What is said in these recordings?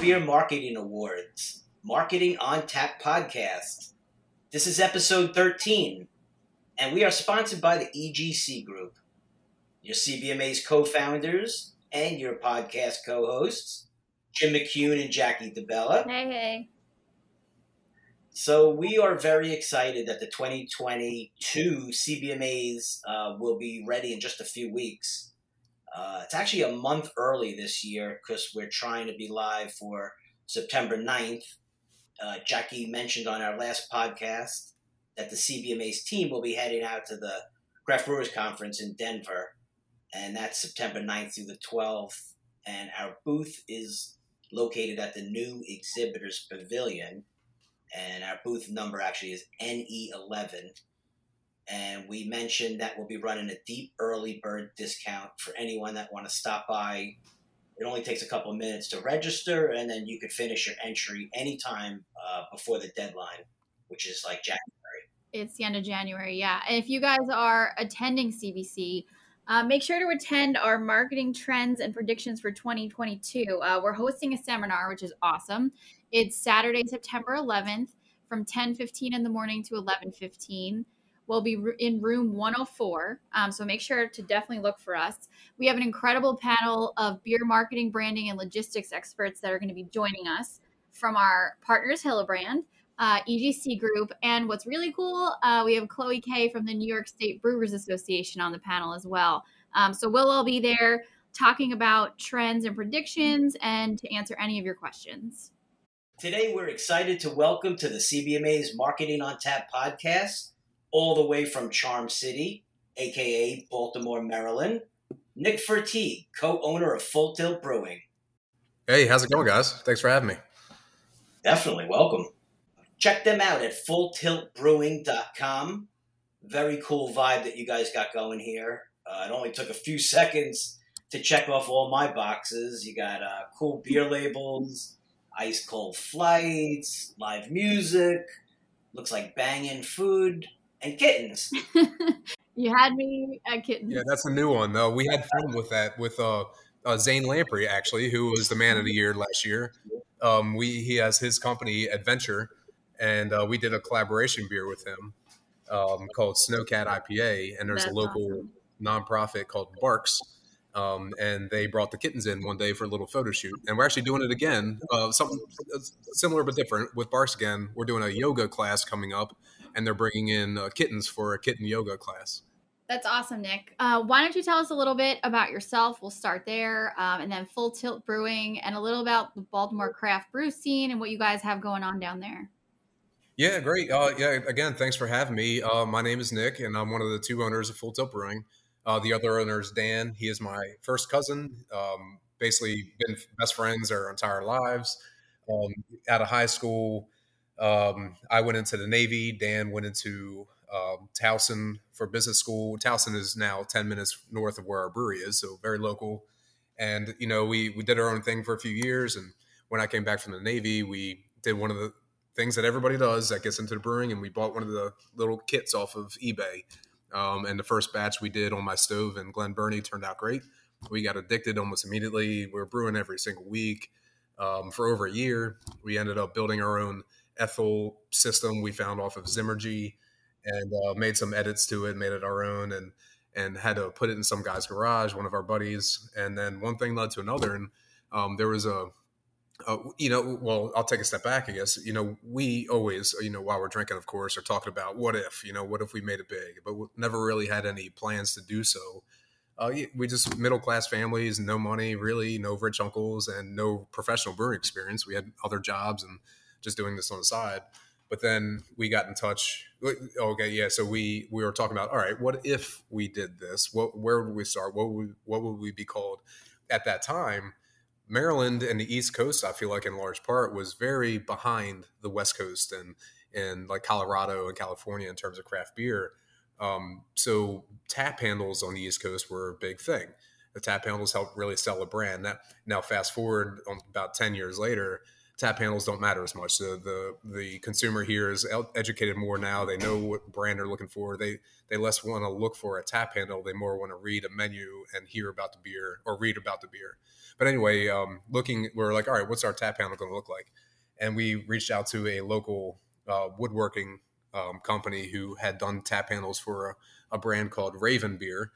Beer Marketing Awards, Marketing on Tap podcast. This is episode 13, and we are sponsored by the EGC Group, your CBMA's co founders and your podcast co hosts, Jim McCune and Jackie DeBella. Hey, hey. So, we are very excited that the 2022 CBMAs uh, will be ready in just a few weeks. Uh, it's actually a month early this year because we're trying to be live for September 9th. Uh, Jackie mentioned on our last podcast that the CBMA's team will be heading out to the Craft Brewers Conference in Denver, and that's September 9th through the 12th. And our booth is located at the new Exhibitors Pavilion, and our booth number actually is NE11 and we mentioned that we'll be running a deep early bird discount for anyone that want to stop by. It only takes a couple of minutes to register, and then you could finish your entry anytime uh, before the deadline, which is like January. It's the end of January, yeah. And if you guys are attending CBC, uh, make sure to attend our marketing trends and predictions for 2022. Uh, we're hosting a seminar, which is awesome. It's Saturday, September 11th, from 10:15 in the morning to 11:15 will be in room 104. Um, so make sure to definitely look for us. We have an incredible panel of beer marketing, branding, and logistics experts that are going to be joining us from our partners, Hillebrand, uh, EGC Group. And what's really cool, uh, we have Chloe Kay from the New York State Brewers Association on the panel as well. Um, so we'll all be there talking about trends and predictions and to answer any of your questions. Today, we're excited to welcome to the CBMA's Marketing on Tap podcast all the way from Charm City, aka Baltimore, Maryland, Nick Fertigue, co-owner of Full Tilt Brewing. Hey, how's it going, guys? Thanks for having me. Definitely welcome. Check them out at fulltiltbrewing.com. Very cool vibe that you guys got going here. Uh, it only took a few seconds to check off all my boxes. You got uh, cool beer labels, ice cold flights, live music, looks like banging food and kittens. you had me at kittens. Yeah, that's a new one though. We had fun with that with uh, uh, Zane Lamprey actually, who was the man of the year last year. Um, we he has his company Adventure, and uh, we did a collaboration beer with him um, called Snowcat IPA, and there's that's a local awesome. nonprofit called BARCS. Um, and they brought the kittens in one day for a little photo shoot, and we're actually doing it again, uh, something similar but different with BARCS again. We're doing a yoga class coming up, and they're bringing in uh, kittens for a kitten yoga class. That's awesome, Nick. Uh, why don't you tell us a little bit about yourself? We'll start there, um, and then Full Tilt Brewing, and a little about the Baltimore craft brew scene and what you guys have going on down there. Yeah, great. Uh, yeah, again, thanks for having me. Uh, my name is Nick, and I'm one of the two owners of Full Tilt Brewing. Uh, the other owner is Dan. He is my first cousin. Um, basically, been best friends our entire lives. Um, out of high school, um, I went into the Navy. Dan went into um, Towson for business school. Towson is now 10 minutes north of where our brewery is, so very local. And, you know, we, we did our own thing for a few years. And when I came back from the Navy, we did one of the things that everybody does that gets into the brewing. And we bought one of the little kits off of eBay. Um, and the first batch we did on my stove in Glen Burnie turned out great. We got addicted almost immediately. We were brewing every single week um, for over a year. We ended up building our own – ethyl system we found off of Zymurgy and uh, made some edits to it, made it our own, and and had to put it in some guy's garage, one of our buddies. And then one thing led to another, and um, there was a, a, you know, well, I'll take a step back, I guess. You know, we always, you know, while we're drinking, of course, are talking about what if, you know, what if we made it big, but never really had any plans to do so. Uh, we just middle class families, no money, really, no rich uncles, and no professional brewing experience. We had other jobs and just doing this on the side. But then we got in touch. Okay, yeah. So we we were talking about all right. What if we did this? What where would we start? What would what would we be called at that time? Maryland and the East Coast, I feel like in large part, was very behind the West Coast and and like Colorado and California in terms of craft beer. Um, so tap handles on the East Coast were a big thing. The tap handles helped really sell a brand. That now fast forward about ten years later, tap handles don't matter as much. The the the consumer here is educated more now. They know what brand they're looking for. They they less want to look for a tap handle. They more want to read a menu and hear about the beer or read about the beer. But anyway, um, looking, we're like, all right, what's our tap handle going to look like? And we reached out to a local uh, woodworking um, company who had done tap handles for a, a brand called Raven Beer.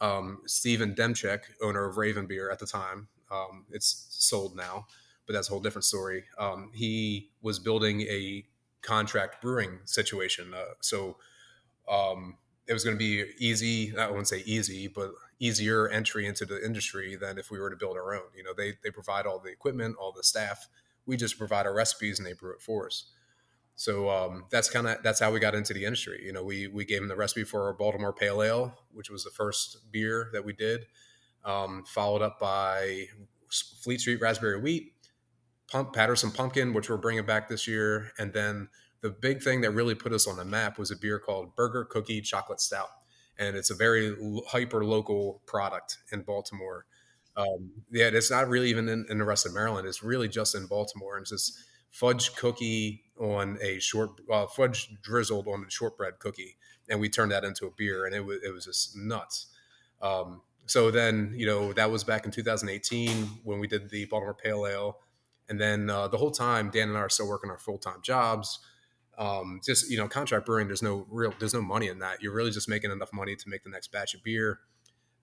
Um, Stephen Demczuk, owner of Raven Beer at the time, um, it's sold now but that's a whole different story. Um, he was building a contract brewing situation, uh, so um, it was going to be easy. I wouldn't say easy, but easier entry into the industry than if we were to build our own. You know, they they provide all the equipment, all the staff. We just provide our recipes and they brew it for us. So um, that's kind of that's how we got into the industry. You know, we we gave them the recipe for our Baltimore Pale Ale, which was the first beer that we did, um, followed up by Fleet Street Raspberry Wheat, Pump Patterson Pumpkin, which we're bringing back this year, and then the big thing that really put us on the map was a beer called Burger Cookie Chocolate Stout, and it's a very hyper local product in Baltimore. Um, yeah, it's not really even in, in, the rest of Maryland. It's really just in Baltimore. And it's this fudge cookie on a short uh, fudge drizzled on a shortbread cookie, and we turned that into a beer, and it was it was just nuts. Um, so then, you know, that was back in 2018 when we did the Baltimore Pale Ale and then uh, the whole time, Dan and I are still working our full time jobs. Um, just you know, contract brewing. There's no real, there's no money in that. You're really just making enough money to make the next batch of beer.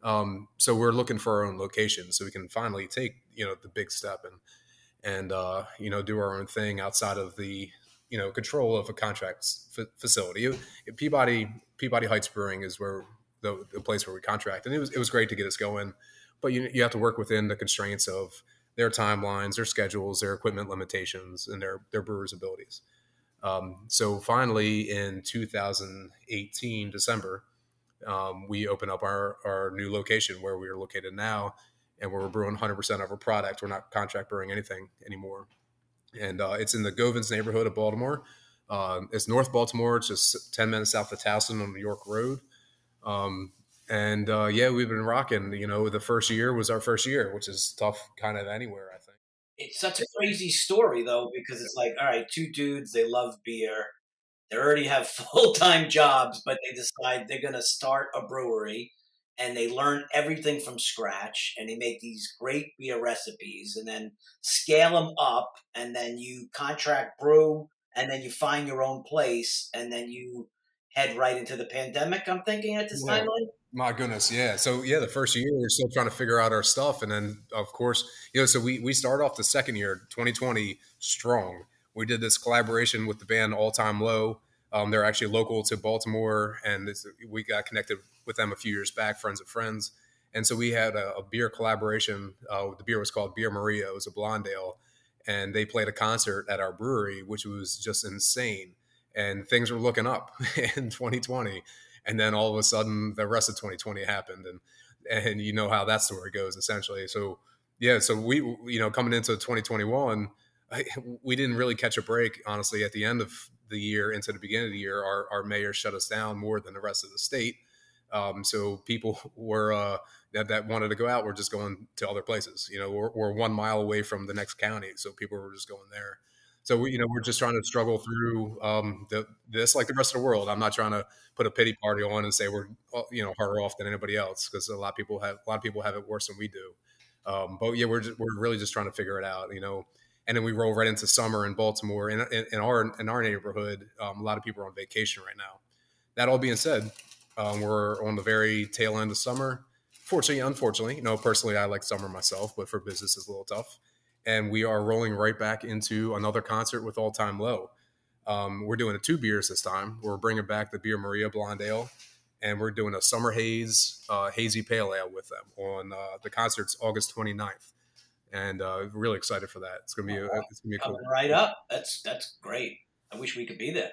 Um, so we're looking for our own location so we can finally take you know the big step and and uh, you know do our own thing outside of the you know control of a contract f- facility. It, Peabody Peabody Heights Brewing is where the, the, place where we contract, and it was it was great to get us going. But you you have to work within the constraints of their timelines, their schedules, their equipment limitations, and their their brewers' abilities. Um, so finally, in 2018 December, um, we opened up our our new location where we are located now, and we're brewing 100% of our product. We're not contract brewing anything anymore, and uh, it's in the Govans neighborhood of Baltimore. Uh, it's North Baltimore. It's just 10 minutes south of Towson on New York Road. Um, and uh, yeah, we've been rocking. You know, the first year was our first year, which is tough kind of anywhere. I think it's such a crazy story though, because it's like, all right, two dudes, they love beer, they already have full time jobs, but they decide they're going to start a brewery, and they learn everything from scratch, and they make these great beer recipes, and then scale them up, and then you contract brew, and then you find your own place, and then you head right into the pandemic. I'm thinking at this yeah. timeline. My goodness, yeah. So yeah, the first year we're still trying to figure out our stuff, and then of course, you know, so we we start off the second year, 2020, strong. We did this collaboration with the band All Time Low. Um, they're actually local to Baltimore, and we got connected with them a few years back, friends of friends. And so we had a, a beer collaboration. Uh, the beer was called Beer Maria. It was a blonde ale, and they played a concert at our brewery, which was just insane. And things were looking up in 2020 and then all of a sudden the rest of 2020 happened and and you know how that story goes essentially. So yeah so we you know coming into 2021 I, we didn't really catch a break honestly at the end of the year into the beginning of the year. Our, our mayor shut us down more than the rest of the state. Um, so people were uh, that, that wanted to go out were just going to other places you know we're, we're one mile away from the next county so people were just going there so we, you know, we're just trying to struggle through um, the, this like the rest of the world. I'm not trying to put a pity party on and say we're uh, you know harder off than anybody else because a lot of people have a lot of people have it worse than we do. Um, but yeah, we're just, we're really just trying to figure it out, you know. And then we roll right into summer in Baltimore. In, in, in our in our neighborhood, um, a lot of people are on vacation right now. That all being said, um, we're on the very tail end of summer. Fortunately, unfortunately, you know, personally, I like summer myself, but for business, it's a little tough and we are rolling right back into another concert with All Time Low. Um, we're doing a two beers this time. We're bringing back the Beer Maria Blonde Ale, and we're doing a Summer Haze uh, Hazy Pale Ale with them on uh, the concert's August 29th. And uh, really excited for that. It's gonna be a, it's gonna be cool. right up. That's that's great. I wish we could be there.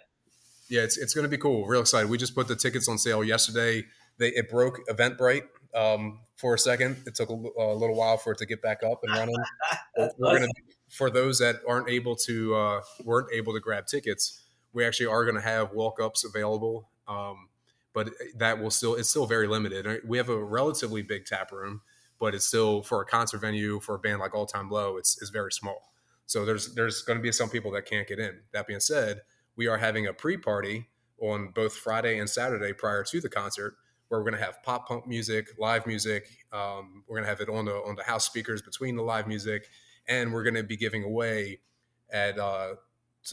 Yeah, it's it's gonna be cool. Real excited. We just put the tickets on sale yesterday. They it broke Eventbrite um, for a second. It took a, a, little while for it to get back up and running. We're gonna, for those that aren't able to uh, weren't able to grab tickets, we actually are going to have walk ups available. Um, but that will still it's still very limited. We have a relatively big tap room, but it's still for a concert venue for a band like All Time Low. It's it's very small. So there's there's going to be some people that can't get in. That being said, we are having a pre-party on both Friday and Saturday prior to the concert, where we're going to have pop punk music, live music. Um, we're going to have it on the on the house speakers between the live music, and we're going to be giving away at uh,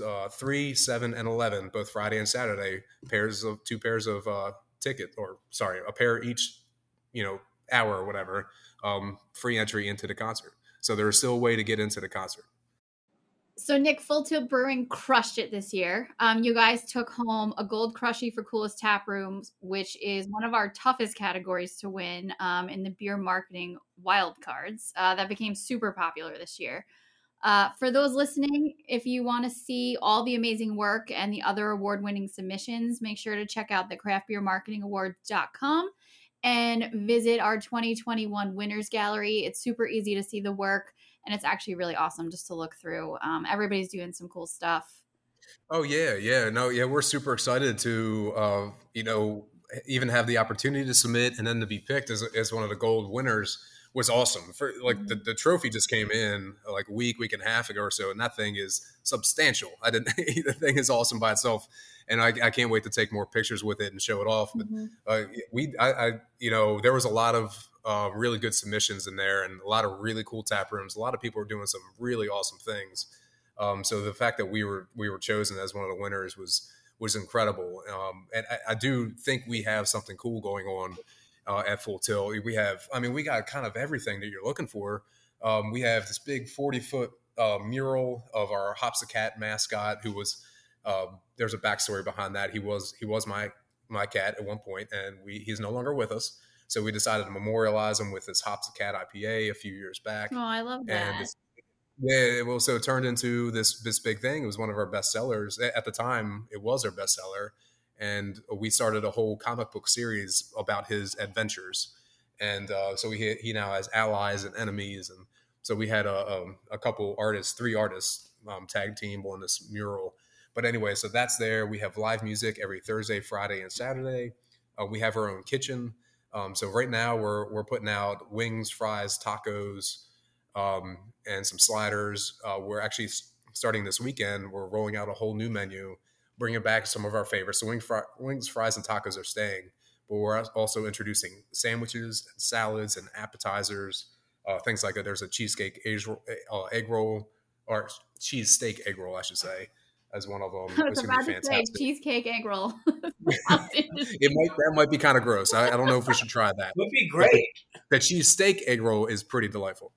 uh, three, seven, and eleven, both Friday and Saturday, pairs of two pairs of uh, ticket, or sorry, a pair each, you know, hour or whatever, um, free entry into the concert. So there's still a way to get into the concert. So Nick, Full Tilt Brewing crushed it this year. Um, you guys took home a gold crushie for coolest tap rooms, which is one of our toughest categories to win um, in the beer marketing wild cards. Uh, that became super popular this year. Uh, for those listening, if you want to see all the amazing work and the other award winning submissions, make sure to check out the craftbeermarketingawards.com and visit our 2021 winners gallery. It's super easy to see the work and it's actually really awesome just to look through. Um, everybody's doing some cool stuff. Oh yeah, yeah, no, yeah, we're super excited to, uh, you know, even have the opportunity to submit and then to be picked as, as one of the gold winners was awesome. For like the, mm-hmm. the trophy just came in like a week, week and a half ago or so, and that thing is substantial. I didn't. the thing is awesome by itself, and I, I, can't wait to take more pictures with it and show it off. But mm-hmm. uh, we, I, I, you know, there was a lot of uh, really good submissions in there, and a lot of really cool tap rooms. A lot of people are doing some really awesome things. Um, so the fact that we were we were chosen as one of the winners was was incredible. Um, and I, I do think we have something cool going on uh, at Full Tilt. We have, I mean, we got kind of everything that you're looking for. Um, we have this big 40 foot uh, mural of our Hops the Cat mascot, who was. Um, there's a backstory behind that. He was he was my my cat at one point, and we he's no longer with us. So we decided to memorialize him with this Hops Cat IPA a few years back. Oh, I love that. Yeah, well, so it turned into this this big thing. It was one of our best sellers at the time. It was our best seller, and we started a whole comic book series about his adventures. And uh, so he he now has allies and enemies, and so we had a, a, um, a couple artists, three artists, um, tag team on this mural. But anyway, so that's there. We have live music every Thursday, Friday, and Saturday. Uh, we have our own kitchen. Um, so right now we're we're putting out wings, fries, tacos, um, and some sliders. Uh, we're actually starting this weekend. We're rolling out a whole new menu bringing back some of our favorites. So wing fry, wings, fries, and tacos are staying, but we're also introducing sandwiches, and salads, and appetizers, uh, things like that. There's a cheesecake egg, uh, egg roll or cheese steak egg roll, I should say, as one of them. I was about to say cheesecake egg roll. it might that might be kind of gross. I, I, don't know if we should try that. Would be great. The cheese steak egg roll is pretty delightful.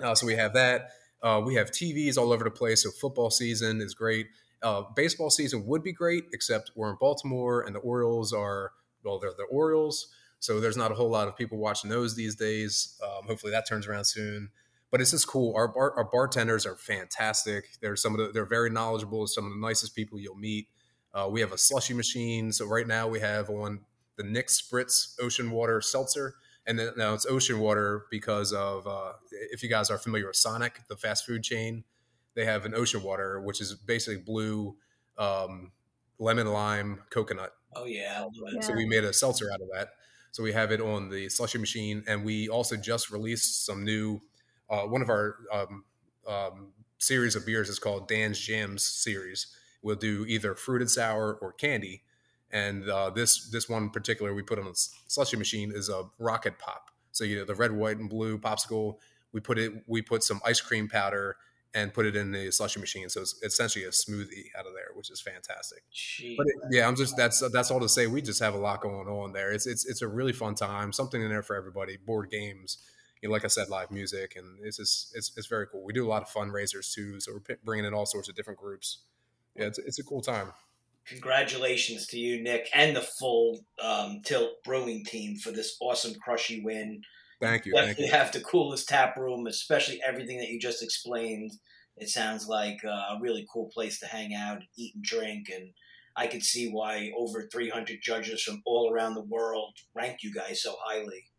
Uh, so we have that. Uh, we have TVs all over the place. So football season is great. Uh, baseball season would be great, except we're in Baltimore and the Orioles are, well, they're the Orioles. So there's not a whole lot of people watching those these days. Um, hopefully that turns around soon. But it's just cool. Our, bar, our bartenders are fantastic. They're some of the, they're very knowledgeable. Some of the nicest people you'll meet. Uh, we have a slushy machine. So right now we have on the Nick Spritz Ocean Water Seltzer. And then now it's ocean water because of, uh, if you guys are familiar with Sonic, the fast food chain, they have an ocean water, which is basically blue, um, lemon lime, coconut. Oh yeah. yeah. So we made a seltzer out of that. So we have it on the slushy machine, and we also just released some new. Uh, one of our um, um, series of beers is called Dan's Jams series. We'll do either fruited sour or candy, and uh, this this one in particular we put on the slushy machine is a rocket pop. So you know the red, white, and blue popsicle. We put it. We put some ice cream powder and put it in the slushy machine. So it's essentially a smoothie out of there, which is fantastic. Jeez. But it, yeah, I'm just that's that's all to say. We just have a lot going on there. It's it's it's a really fun time. Something in there for everybody. Board games, you know, like I said, live music, and it's just it's it's very cool. We do a lot of fundraisers too, so we're bringing in all sorts of different groups. Yeah, it's it's a cool time. Congratulations to you, Nick, and the full um, Tilt Brewing team for this awesome Crushy win. Thank you. Definitely thank you. have the coolest tap room, especially everything that you just explained. It sounds like a really cool place to hang out, eat and drink, and I could see why over 300 judges from all around the world rank you guys so highly.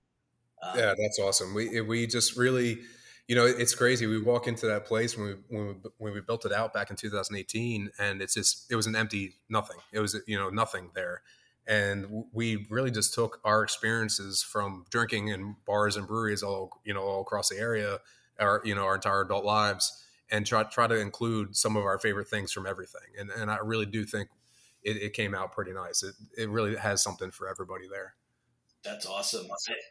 Um, yeah, that's awesome. We we just really, you know, it's crazy. We walk into that place when we when we when we built it out back in 2018, and it's just it was an empty nothing. It was you know nothing there and we really just took our experiences from drinking in bars and breweries all you know all across the area our you know our entire adult lives and try try to include some of our favorite things from everything. And and I really do think it, it came out pretty nice. It it really has something for everybody there. That's awesome.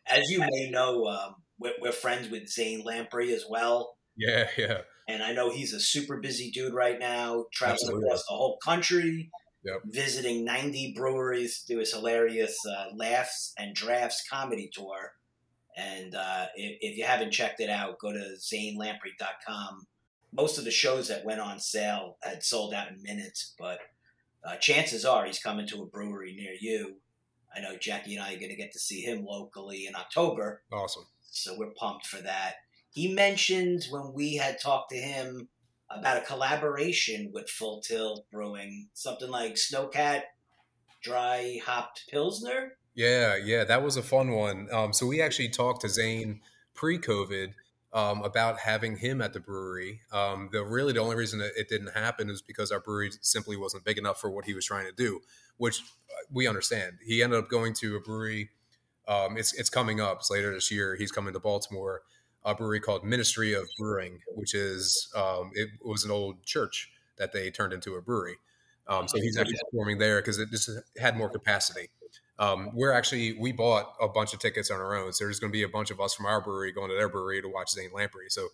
As you may know, um, we're, we're, friends with Zane Lamprey as well. Yeah, yeah. And I know he's a super busy dude right now, traveling Absolutely. across the whole country, yep. visiting 90 breweries through his hilarious uh, Laughs and Drafts comedy tour. And uh, if, if, you haven't checked it out, go to zanelamprey.com. Most of the shows that went on sale had sold out in minutes, but uh, chances are he's coming to a brewery near you. I know Jackie and I are going to get to see him locally in October. Awesome. So we're pumped for that. He mentioned when we had talked to him about a collaboration with Full Tilt Brewing, something like Snowcat Dry Hopped Pilsner. Yeah, yeah, that was a fun one. Um, so we actually talked to Zane pre-COVID um, about having him at the brewery. Um, the really the only reason it didn't happen is because our brewery simply wasn't big enough for what he was trying to do, which uh, we understand. He ended up going to a brewery. Um, it's it's coming up it's later this year. He's coming to Baltimore, a brewery called Ministry of Brewing, which is um, it was an old church that they turned into a brewery. Um, so he's actually performing there because it just had more capacity. Um, we're actually we bought a bunch of tickets on our own, so there's going to be a bunch of us from our brewery going to their brewery to watch Zane Lamprey. So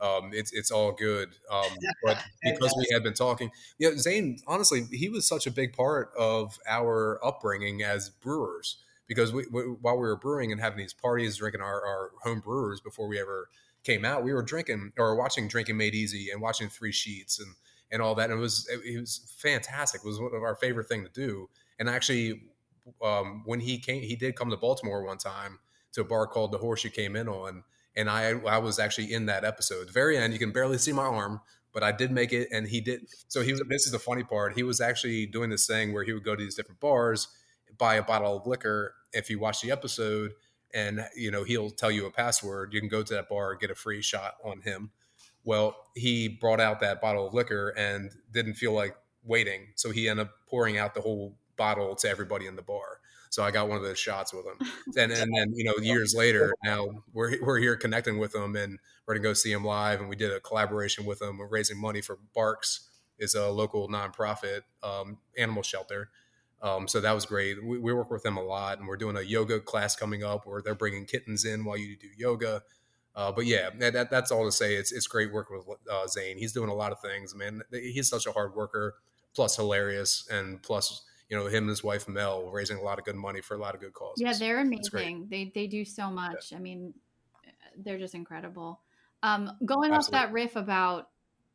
um, it's it's all good. Um, but because we had been talking, yeah, Zane honestly he was such a big part of our upbringing as brewers because we, we, while we were brewing and having these parties, drinking our, our home brewers before we ever came out, we were drinking or watching Drinking Made Easy and watching Three Sheets and and all that. And it was it, it was fantastic. It was one of our favorite thing to do. And actually, um, when he came, he did come to Baltimore one time to a bar called the Horse you came in on, and I I was actually in that episode. Very end, you can barely see my arm, but I did make it, and he did. So he was. This is the funny part. He was actually doing this thing where he would go to these different bars, buy a bottle of liquor. If you watch the episode, and you know he'll tell you a password, you can go to that bar and get a free shot on him. Well, he brought out that bottle of liquor and didn't feel like waiting, so he ended up pouring out the whole bottle to everybody in the bar. So I got one of those shots with him, and and then you know years later, now we're we're here connecting with him, and we're gonna go see him live, and we did a collaboration with him. We're raising money for BARCS, is a local nonprofit um, animal shelter. Um, so that was great. We, we, work with them a lot, and we're doing a yoga class coming up where they're bringing kittens in while you do yoga. Uh, but yeah, that, that's all to say. It's it's great working with uh, Zane. He's doing a lot of things, man. He's such a hard worker, plus hilarious, and plus you know him and his wife Mel raising a lot of good money for a lot of good causes. Yeah, they're amazing. They they do so much. Yeah. I mean, they're just incredible. Um, going Absolutely. off that riff about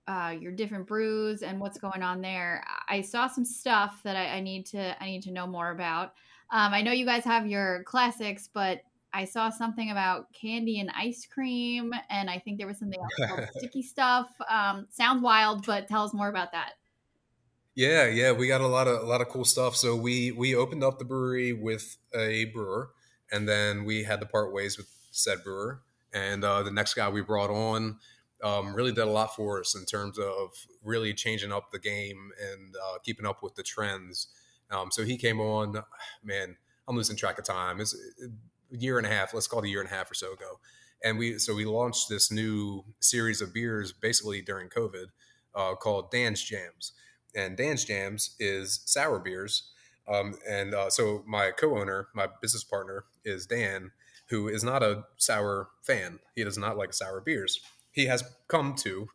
uh, your different brews and what's going on there, I saw some stuff that I, I need to I need to know more about. Um, I know you guys have your classics, but I saw something about candy and ice cream, and I think there was something else called sticky stuff. Um, sounds wild, but tell us more about that. Yeah, yeah, we got a lot of a lot of cool stuff. So we we opened up the brewery with a brewer, and then we had to part ways with said brewer. And uh, the next guy we brought on um, really did a lot for us in terms of really changing up the game and uh, keeping up with the trends. Um, so he came on, man, I'm losing track of time. It's a year and a half. Let's call it a year and a half or so ago. And we so we launched this new series of beers basically during COVID uh, called Dan's Jams and Dan's Jams is sour beers. Um, and uh, so my co-owner, my business partner, is Dan, who is not a sour fan. He does not like sour beers. He has come to,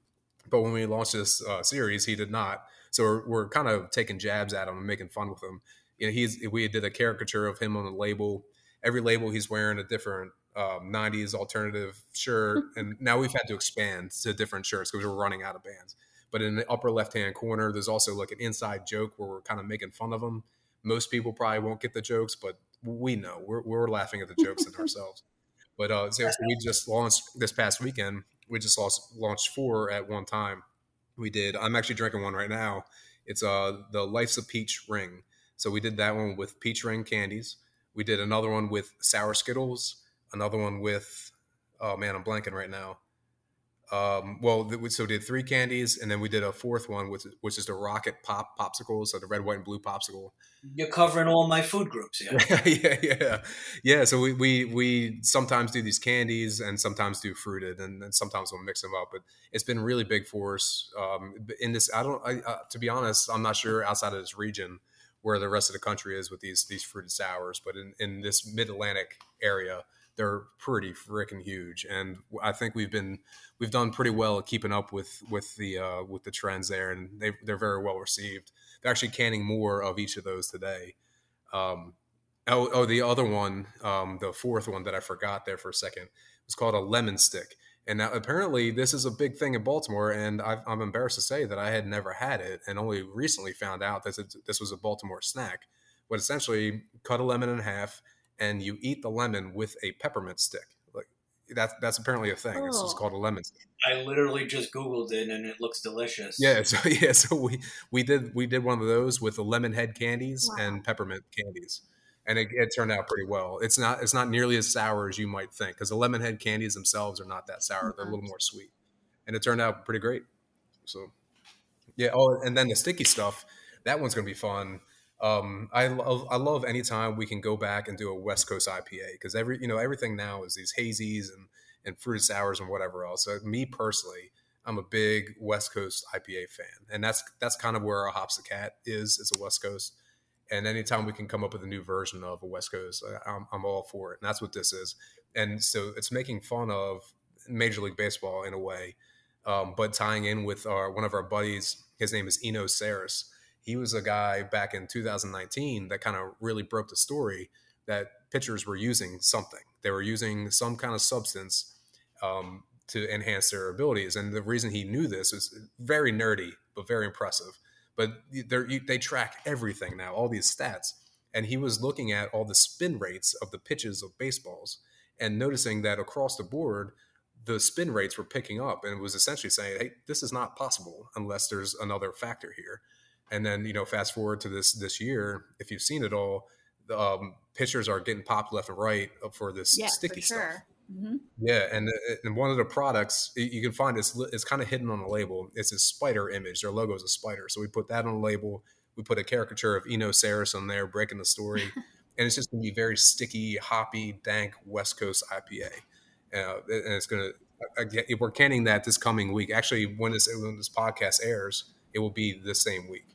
but when we launched this uh, series, he did not. So we're, we're, kind of taking jabs at him and making fun with him. You know, he's we did a caricature of him on the label. Every label he's wearing a different um, 90s alternative shirt, and now we've had to expand to different shirts because we're running out of bands. But in the upper left hand corner, there's also like an inside joke where we're kind of making fun of them. Most people probably won't get the jokes, but we know we're, we're laughing at the jokes in ourselves. But uh, so we just launched this past weekend. We just lost, launched four at one time. We did. I'm actually drinking one right now. It's uh the Life's a Peach ring. So we did that one with peach ring candies. We did another one with sour Skittles. Another one with oh man, I'm blanking right now. Um, well, so we did three candies, and then we did a fourth one, which which is the rocket pop popsicle, so the red, white, and blue popsicle. You're covering all my food groups, yeah. yeah, yeah, yeah. So we, we we sometimes do these candies, and sometimes do fruited, and, and sometimes we'll mix them up. But it's been really big for us um, in this. I don't. I, uh, to be honest, I'm not sure outside of this region where the rest of the country is with these these fruited sours, but in in this Mid Atlantic area they're pretty freaking huge, and I think we've been we've done pretty well keeping up with with the uh, with the trends there, and they they're very well received. They're actually canning more of each of those today. Um, oh, oh, the other one, um, the fourth one that I forgot there for a second was called a lemon stick. And now apparently this is a big thing in Baltimore, and i am embarrassed to say that I had never had it, and only recently found out that this was a Baltimore snack. But essentially, cut a lemon in half, and you eat the lemon with a peppermint stick. Like that's that's apparently a thing. Oh. It's just oh. called a lemon stick. I literally just googled it and it looks delicious. Yeah, so yeah, so we we did we did one of those with the lemon head candies wow. and peppermint candies. And it, it, turned out pretty well. It's not it's not nearly as sour as you might think because the lemon head candies themselves are not that sour. Mm-hmm. They're a little more sweet, and it turned out pretty great. So, yeah. Oh, and then the sticky stuff. That one's gonna be fun um, I love I love anytime we can go back and do a West Coast IPA because every you know everything now is these hazies and and fruited sours and whatever else. So me personally, I'm a big West Coast IPA fan, and that's that's kind of where our Hops the Cat is. It's a West Coast, and anytime we can come up with a new version of a West Coast, I'm, I'm all for it. And that's what this is. And so it's making fun of Major League Baseball in a way, um, but tying in with our one of our buddies. His name is Eno Sarris he was a guy back in 2019 that kind of really broke the story that pitchers were using something. They were using some kind of substance um, to enhance their abilities. And the reason he knew this is very nerdy, but very impressive. But they track everything now, all these stats. And he was looking at all the spin rates of the pitches of baseballs and noticing that across the board, the spin rates were picking up and was essentially saying, hey, this is not possible unless there's another factor here. And then you know, fast forward to this this year, if you've seen it all, the um, pitchers are getting popped left and right for this yeah, sticky for sure. stuff. Mm-hmm. Yeah, and uh, and one of the products you can find it's it's kind of hidden on the label. It's a spider image. Their logo is a spider, so we put that on the label. We put a caricature of Eno Sarris on there, breaking the story, and it's just gonna be very sticky, hoppy, dank West Coast IPA, uh, and it's gonna. We're canning that this coming week. Actually, when this when this podcast airs, it will be the same week.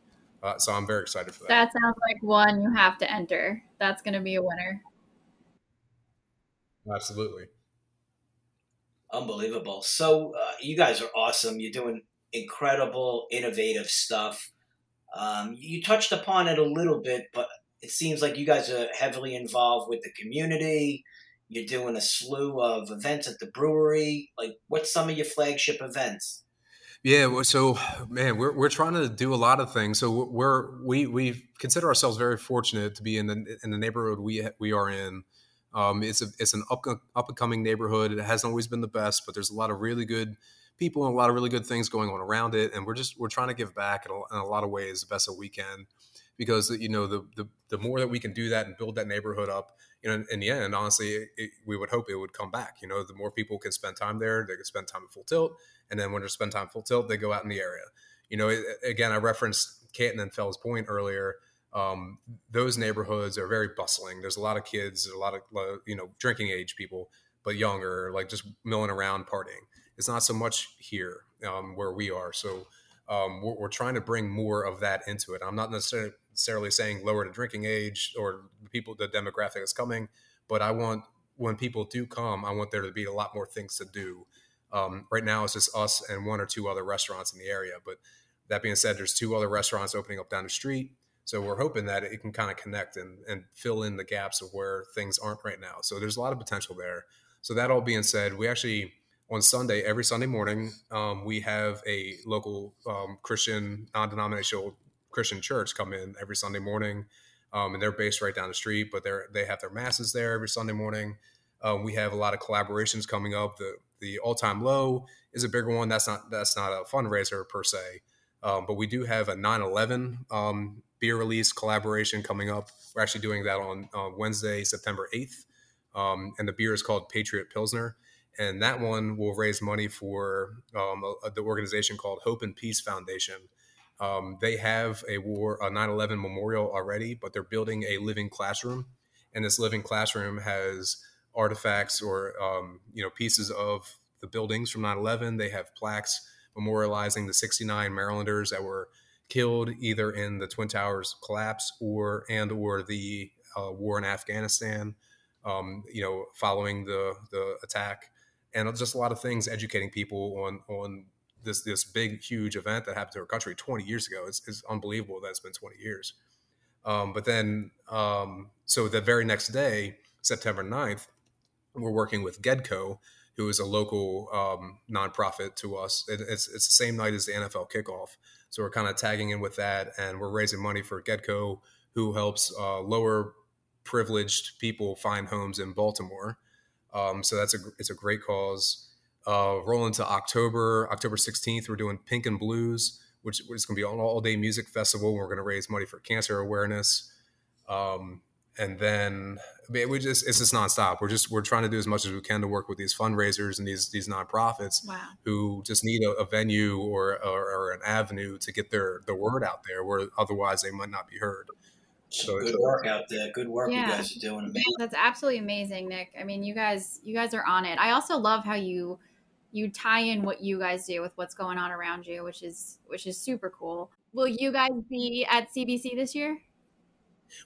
Uh, so I'm very excited for that. That sounds like one you have to enter. That's going to be a winner. Absolutely. Unbelievable. So uh, you guys are awesome. You're doing incredible, innovative stuff. Um, you touched upon it a little bit, but it seems like you guys are heavily involved with the community. You're doing a slew of events at the brewery. Like, what's some of your flagship events? Yeah, so man, we're we're trying to do a lot of things. So we're we we consider ourselves very fortunate to be in the in the neighborhood we we are in. Um, it's a it's an up up and coming neighborhood. It hasn't always been the best, but there's a lot of really good people and a lot of really good things going on around it. And we're just we're trying to give back in a, in a lot of ways the best that we can, because you know the, the the more that we can do that and build that neighborhood up, you know, in the end, honestly, it, we would hope it would come back. You know, the more people can spend time there, they can spend time at Full Tilt and then when they spend time full tilt, they go out in the area. You know, again, I referenced Canton and Fells Point earlier. Um, those neighborhoods are very bustling. There's a lot of kids, a lot of you know drinking age people, but younger, like just milling around partying. It's not so much here um, where we are. So um, we're, we're, trying to bring more of that into it. I'm not necessarily saying lower the drinking age or the people, the demographic is coming, but I want when people do come, I want there to be a lot more things to do um, right now, it's just us and one or two other restaurants in the area. But that being said, there's two other restaurants opening up down the street. So we're hoping that it can kind of connect and, and fill in the gaps of where things aren't right now. So there's a lot of potential there. So that all being said, we actually on Sunday, every Sunday morning, um, we have a local um, Christian, non-denominational Christian church come in every Sunday morning, um, and they're based right down the street. But they're they have their masses there every Sunday morning. Um, we have a lot of collaborations coming up. The the all time low is a bigger one. That's not that's not a fundraiser per se, um, but we do have a 9/11 um, beer release collaboration coming up. We're actually doing that on uh, Wednesday, September 8th, um, and the beer is called Patriot Pilsner. and that one will raise money for um, a, the organization called Hope and Peace Foundation. Um, they have a war a 9/11 memorial already, but they're building a living classroom, and this living classroom has artifacts or um, you know pieces of the buildings from 9/11. They have plaques memorializing the 69 Marylanders that were killed either in the Twin Towers collapse or and or the uh, war in Afghanistan. Um, you know, following the the attack, and just a lot of things educating people on on this this big huge event that happened to our country 20 years ago. It's, it's unbelievable that it's been 20 years. Um, but then, um, so the very next day, September 9th, we're working with Gedco, who is a local um, nonprofit to us. It, it's, it's the same night as the NFL kickoff. So we're kind of tagging in with that, and we're raising money for Gedco, who helps uh, lower privileged people find homes in Baltimore. Um, so that's a it's a great cause. Uh, roll into October, October 16th, we're doing Pink and Blues, which is going to be an all day music festival. We're going to raise money for cancer awareness. Um, and then we just it's just nonstop. We're just we're trying to do as much as we can to work with these fundraisers and these these nonprofits wow. who just need a, a venue or, or, or an avenue to get their the word out there, where otherwise they might not be heard. So good work out there. Good work yeah. you guys are doing. Amazing. That's absolutely amazing, Nick. I mean, you guys you guys are on it. I also love how you you tie in what you guys do with what's going on around you, which is which is super cool. Will you guys be at CBC this year?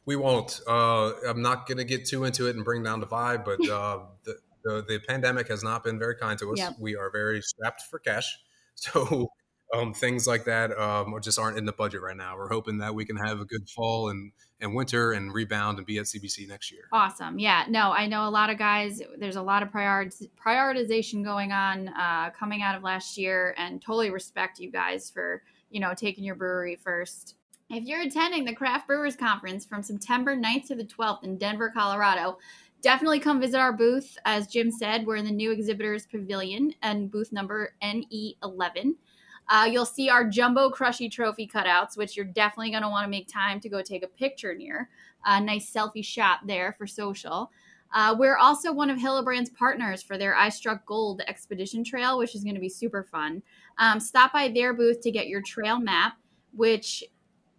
We won't. Uh, I'm not going to get too into it and bring down the vibe, but uh, the, the, the pandemic has not been very kind to us. Yep. We are very strapped for cash, so um, things like that um, just aren't in the budget right now. We're hoping that we can have a good fall and and winter and rebound and be at CBC next year. Awesome. Yeah. No, I know a lot of guys. There's a lot of prioritization going on uh, coming out of last year, and totally respect you guys for you know taking your brewery first. If you're attending the Craft Brewers Conference from September 9th to the 12th in Denver, Colorado, definitely come visit our booth. As Jim said, we're in the new exhibitors pavilion and booth number NE11. Uh, you'll see our jumbo crushy trophy cutouts, which you're definitely going to want to make time to go take a picture near. A nice selfie shot there for social. Uh, we're also one of Hillebrand's partners for their I Struck Gold Expedition Trail, which is going to be super fun. Um, stop by their booth to get your trail map, which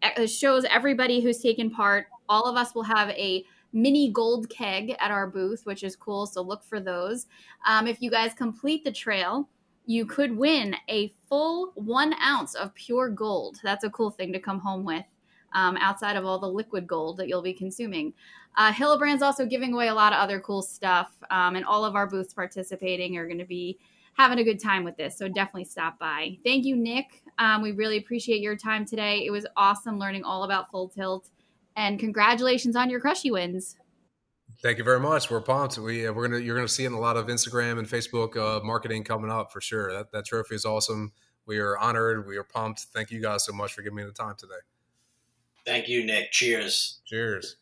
uh, shows everybody who's taken part. All of us will have a mini gold keg at our booth, which is cool. So look for those. Um, if you guys complete the trail, you could win a full one ounce of pure gold. That's a cool thing to come home with. Um, outside of all the liquid gold that you'll be consuming. Uh, Hillebrand's also giving away a lot of other cool stuff, um, and all of our booths participating are going to be having a good time with this. So definitely stop by. Thank you, Nick. Um, we really appreciate your time today. It was awesome learning all about Full Tilt, and congratulations on your crushy wins. Thank you very much. We're pumped. We uh, we're gonna you're gonna see it in a lot of Instagram and Facebook uh, marketing coming up for sure. That that trophy is awesome. We are honored. We are pumped. Thank you guys so much for giving me the time today. Thank you, Nick. Cheers. Cheers.